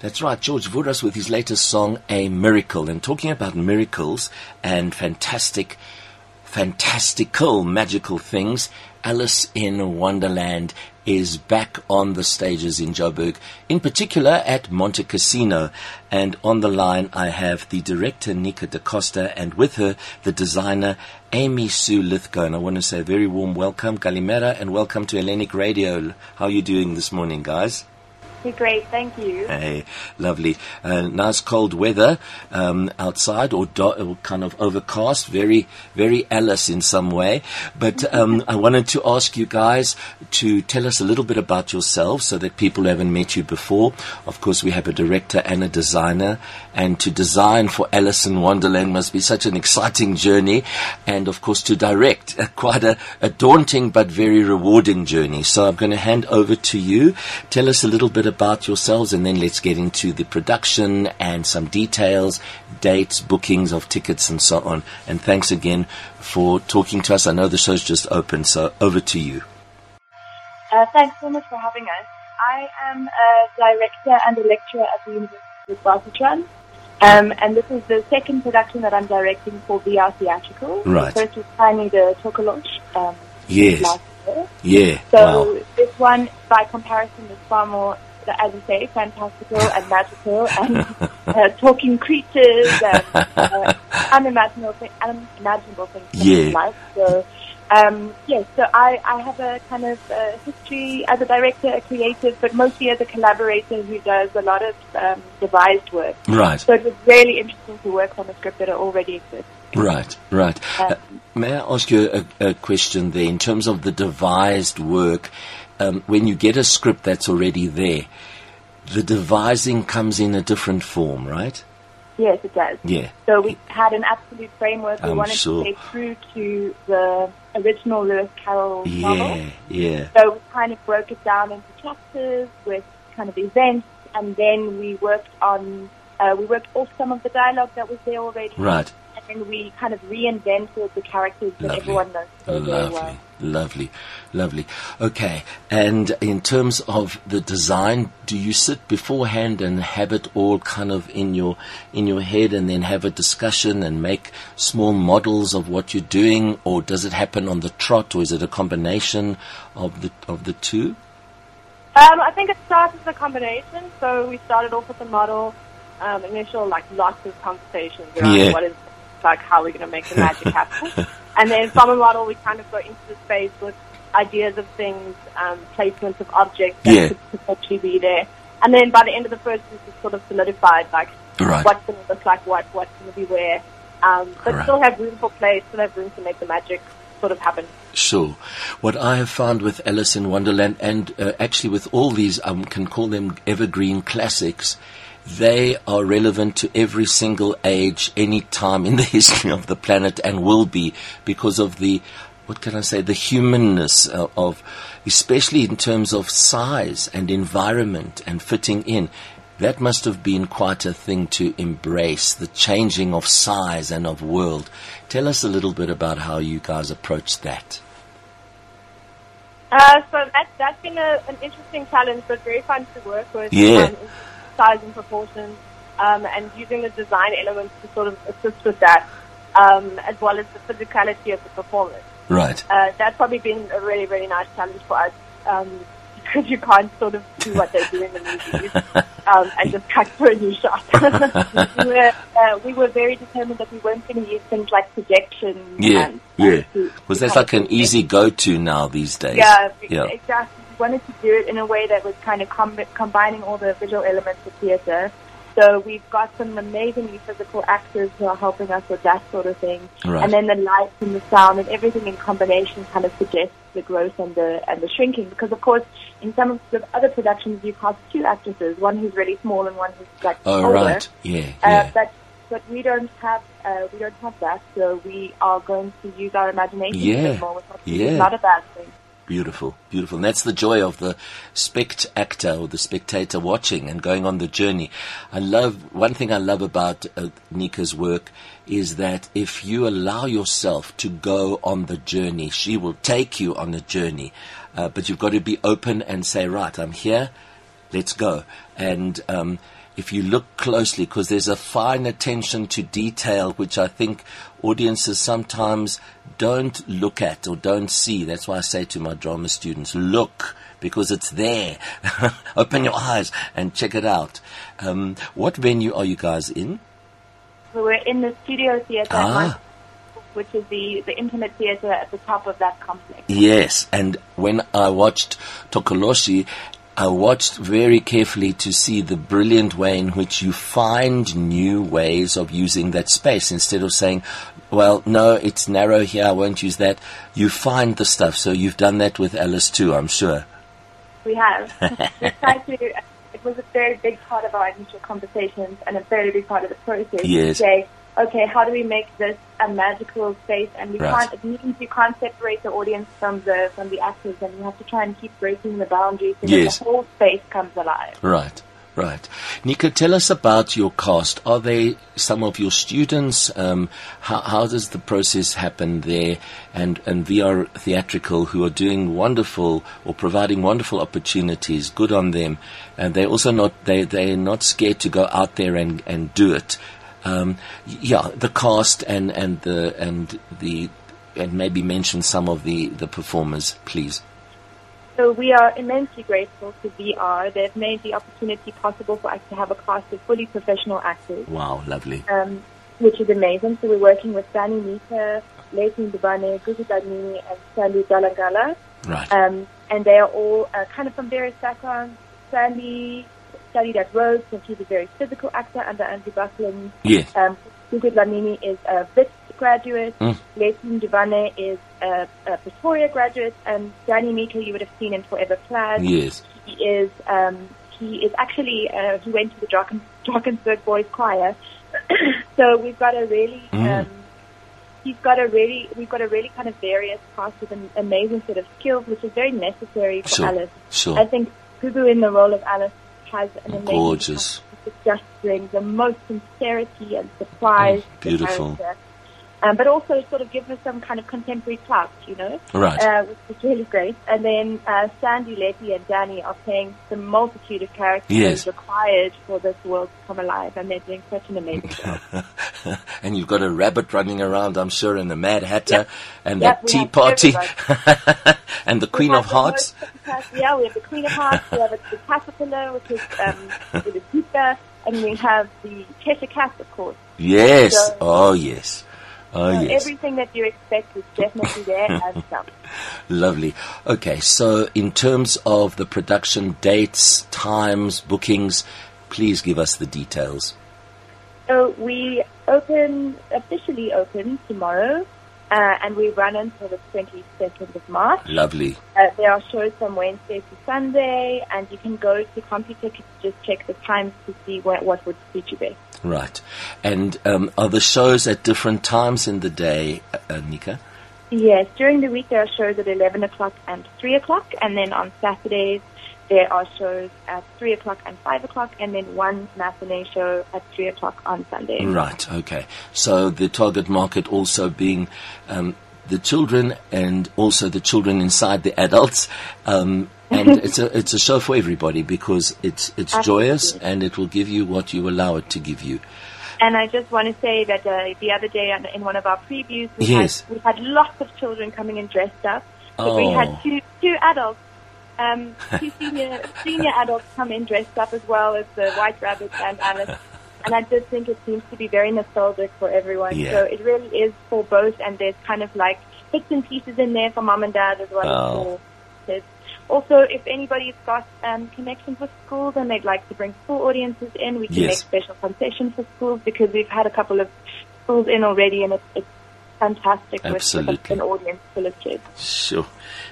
That's right, George Voudras with his latest song, A Miracle. And talking about miracles and fantastic, fantastical, magical things, Alice in Wonderland is back on the stages in Joburg, in particular at Montecasino. And on the line, I have the director, Neka da Costa, and with her, the designer, Amy Sue Lithgow. And I want to say a very warm welcome, Kalimera, and welcome to Hellenic Radio. How are you doing this morning, guys? Great, thank you. Hey, lovely. Uh, nice cold weather um, outside, or, do- or, kind of overcast. Very, very Alice in some way. But um, I wanted to ask you guys to tell us a little bit about yourselves, so that people haven't met you before. Of course, we have a director and a designer, and to design for Alice in Wonderland must be such an exciting journey, and of course to direct uh, quite a, a daunting but very rewarding journey. So I'm going to hand over to you. Tell us a little bit about yourselves and then let's get into the production and some details, dates, bookings of tickets and so on. And thanks again for talking to us. I know the show's just open, so over to you. Uh, thanks so much for having us. I am a director and a lecturer at the University of Witwatersrand. Um, and this is the second production that I'm directing for VR Theatrical. Right. The first was Tiny the Tokolosh. Um, yes. Yeah. So wow. this one, by comparison, is far more as you say, fantastical and magical and uh, talking creatures and uh, unimaginable, th- unimaginable things yeah. in life. So, um, yes, so I, I have a kind of uh, history as a director, a creative, but mostly as a collaborator who does a lot of um, devised work. Right. So it was really interesting to work on a script that already exists. Right, right. Um, uh, may I ask you a, a, question there in terms of the devised work? Um, when you get a script that's already there, the devising comes in a different form, right? Yes, it does. Yeah. So we had an absolute framework. We I'm wanted sure. to stay true to the original Lewis Carroll yeah, novel. Yeah, So we kind of broke it down into chapters with kind of events, and then we worked on, uh, we worked off some of the dialogue that was there already. Right. And we kind of reinvented the characters that Lovely. everyone knows so Lovely, well. lovely, lovely. Okay, and in terms of the design, do you sit beforehand and have it all kind of in your in your head, and then have a discussion and make small models of what you're doing, or does it happen on the trot, or is it a combination of the of the two? Um, I think it starts as a combination. So we started off with a model, um, initial like lots of conversations around Yeah. what is like how are we're going to make the magic happen, and then from a model we kind of go into the space with ideas of things, um, placements of objects that Yeah. could potentially be there, and then by the end of the first piece it's sort of solidified like Right. what's going to look like what, what's going to be where, um, but Right. still have room for play, still have room to make the magic sort of happen. Sure. What I have found with Alice in Wonderland, and uh, actually with all these, I um, can call them evergreen classics, they are relevant to every single age, any time in the history of the planet, and will be because of the, what can I say, the humanness uh, of, especially in terms of size and environment and fitting in. That must have been quite a thing to embrace, the changing of size and of world. Tell us a little bit about how you guys approached that. Uh, so that, that's been a, an interesting challenge, but very fun to work with. Yeah. Um, size and proportions, um, and using the design elements to sort of assist with that, um, as well as the physicality of the performance. Right. Uh, that's probably been a really, really nice challenge for us, um, because you can't sort of do what they do in the movies, um, and just cut for a new shot. we, were, uh, we were very determined that we weren't going to use things like projection. Yeah, and, yeah. and to- Was that like an easy go-to now these days? yeah, Yeah. exactly. Wanted to do it in a way that was kind of com- combining all the visual elements of theatre. So we've got some amazingly physical actors who are helping us with that sort of thing. Right. And then the lights and the sound and everything in combination kind of suggests the growth and the and the shrinking. Because of course, in some of the other productions, you cast two actresses, one who's really small and one who's like Oh, older. right. Yeah, Uh, yeah. but but we don't have uh, we don't have that, so we are going to use our imagination a Yeah, bit more, which yeah. not a bad thing. Beautiful, beautiful. And that's the joy of the spectator or the spectator watching and going on the journey. I love, one thing I love about uh, Neka's work is that if you allow yourself to go on the journey, she will take you on the journey. Uh, but you've got to be open and say, right, I'm here. let's go. And um, if you look closely, because there's a fine attention to detail, which I think audiences sometimes don't look at or don't see. That's why I say to my drama students, look, because it's there. Open your eyes and check it out. Um, what venue are you guys in? So we're in the studio theatre Ah. Which is the, the intimate theatre at the top of that complex. Yes, and when I watched Tokoloshi, I watched very carefully to see the brilliant way in which you find new ways of using that space instead of saying, well, no, it's narrow here, I won't use that. You find the stuff. So you've done that with Alice too, I'm sure. We have. we tried to, it was a very big part of our initial conversations and a very big part of the process Yes. Okay, how do we make this a magical space? And we Right. can't, it means you can't separate the audience from the, from the actors and you have to try and keep breaking the boundaries so Yes. that the whole space comes alive. Right, right. Neka, tell us about your cast. Are they some of your students? Um, how, how does the process happen there? And, and VR Theatrical, who are doing wonderful or providing wonderful opportunities, good on them. And they're also not, they, they're not scared to go out there and, and do it. Um, yeah, the cast and, and the, and the, and maybe mention some of the, the performers, please. So we are immensely grateful to VR. They've made the opportunity possible for us to have a cast of fully professional actors. Wow, lovely. um, which is amazing. So we're working with Danny Mita, Leighton Dubane, Gugu Dadnini, and Sandy Dalangala. Right. Um, and they are all uh, kind of from various backgrounds. Sandy studied at Rhodes, and she's a very physical actor under Andrew Buckland. yes. Um, Gugu Dadnini is a Wits graduate. Mm. Leighton Dubane is a, a Pretoria graduate. And Danny Mita you would have seen in Forever Flag. Yes. He is um, he is actually uh, he went to the Drakens, Drakensberg Boys Choir. so we've got a really Mm. um, he's got a really we've got a really kind of various cast with an amazing set of skills, which is very necessary for Sure. Alice. Sure. I think Gugu in the role of Alice has an amazing Gorgeous. cast. It just brings the most sincerity and surprise. The beautiful. Um, but also sort of give her some kind of contemporary clout, you know Right. uh, which is really great. And then uh, Sandy, Letty, and Danny are playing the multitude of characters Yes. required for this world to come alive, and they're doing such an amazing job. and you've got a rabbit running around, I'm sure, and the Mad Hatter, and Yep, the Tea Party, and the We Queen of the Yeah, we have the Queen of Hearts, we have the Caterpillar, which is um, with a and we have the Cheshire Cat, of course. Yes. So- Oh, yes. Oh, So yes. Everything that you expect is definitely there and some. Lovely. Okay, so in terms of the production dates, times, bookings, please give us the details. So we open, officially open tomorrow, uh, and we run until the 22nd of March. Lovely. Uh, there are shows from Wednesday to Sunday, and you can go to CompuTicket to just check the times to see what, what would suit you best. Right. And um, are the shows at different times in the day, uh, uh, Neka? Yes, during the week there are shows at 11 o'clock and 3 o'clock, and then on Saturdays there are shows at 3 o'clock and 5 o'clock, and then one matinee show at 3 o'clock on Sunday. Right. Okay. So the target market also being um, the children and also the children inside the adults. Um, and it's a it's a show for everybody because it's it's joyous and it will give you what you allow it to give you. And I just want to say that uh, the other day in one of our previews, we, Yes. had, we had lots of children coming in dressed up. But we Oh. had two two adults, um, two senior senior adults come in dressed up as well as the White Rabbit and Alice. And I just think it seems to be very nostalgic for everyone. Yeah. So it really is for both, and there's kind of like bits and pieces in there for mom and dad as well Oh. as for kids. Also, if anybody's got um, connections with schools and they'd like to bring school audiences in, we can Yes. make special concessions for schools because we've had a couple of schools in already, and it's, it's fantastic with- with, Absolutely. an audience full of kids. Sure,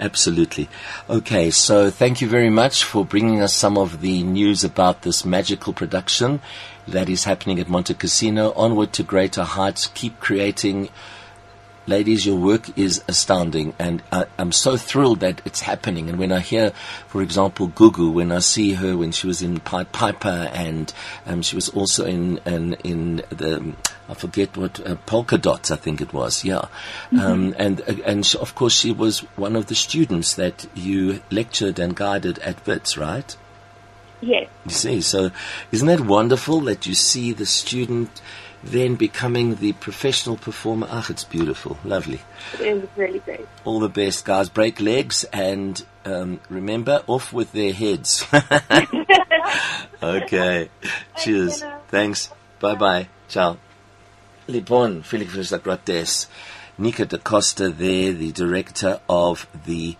absolutely. Okay, so thank you very much for bringing us some of the news about this magical production that is happening at Montecasino. Onward to greater heights. Keep creating. Ladies, your work is astounding, and I, I'm so thrilled that it's happening. And when I hear, for example, Gugu, when I see her when she was in Pied Piper, and um, she was also in in, in the I forget what uh, Polka Dots, I think it was, yeah. Um, and uh, and she, of course she was one of the students that you lectured and guided at Wits, right? Yes. You see, so isn't that wonderful that you see the student then becoming the professional performer? Ah, it's beautiful, lovely. It is really great. All the best, guys. Break legs and um, remember, off with their heads. okay. Cheers. Thanks. Bye bye. Ciao. Lipon, Felix Socrates, Neka da Costa there, the director of the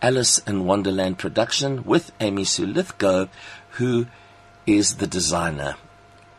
Alice in Wonderland production with Amy Sue Lithgow, who is the designer.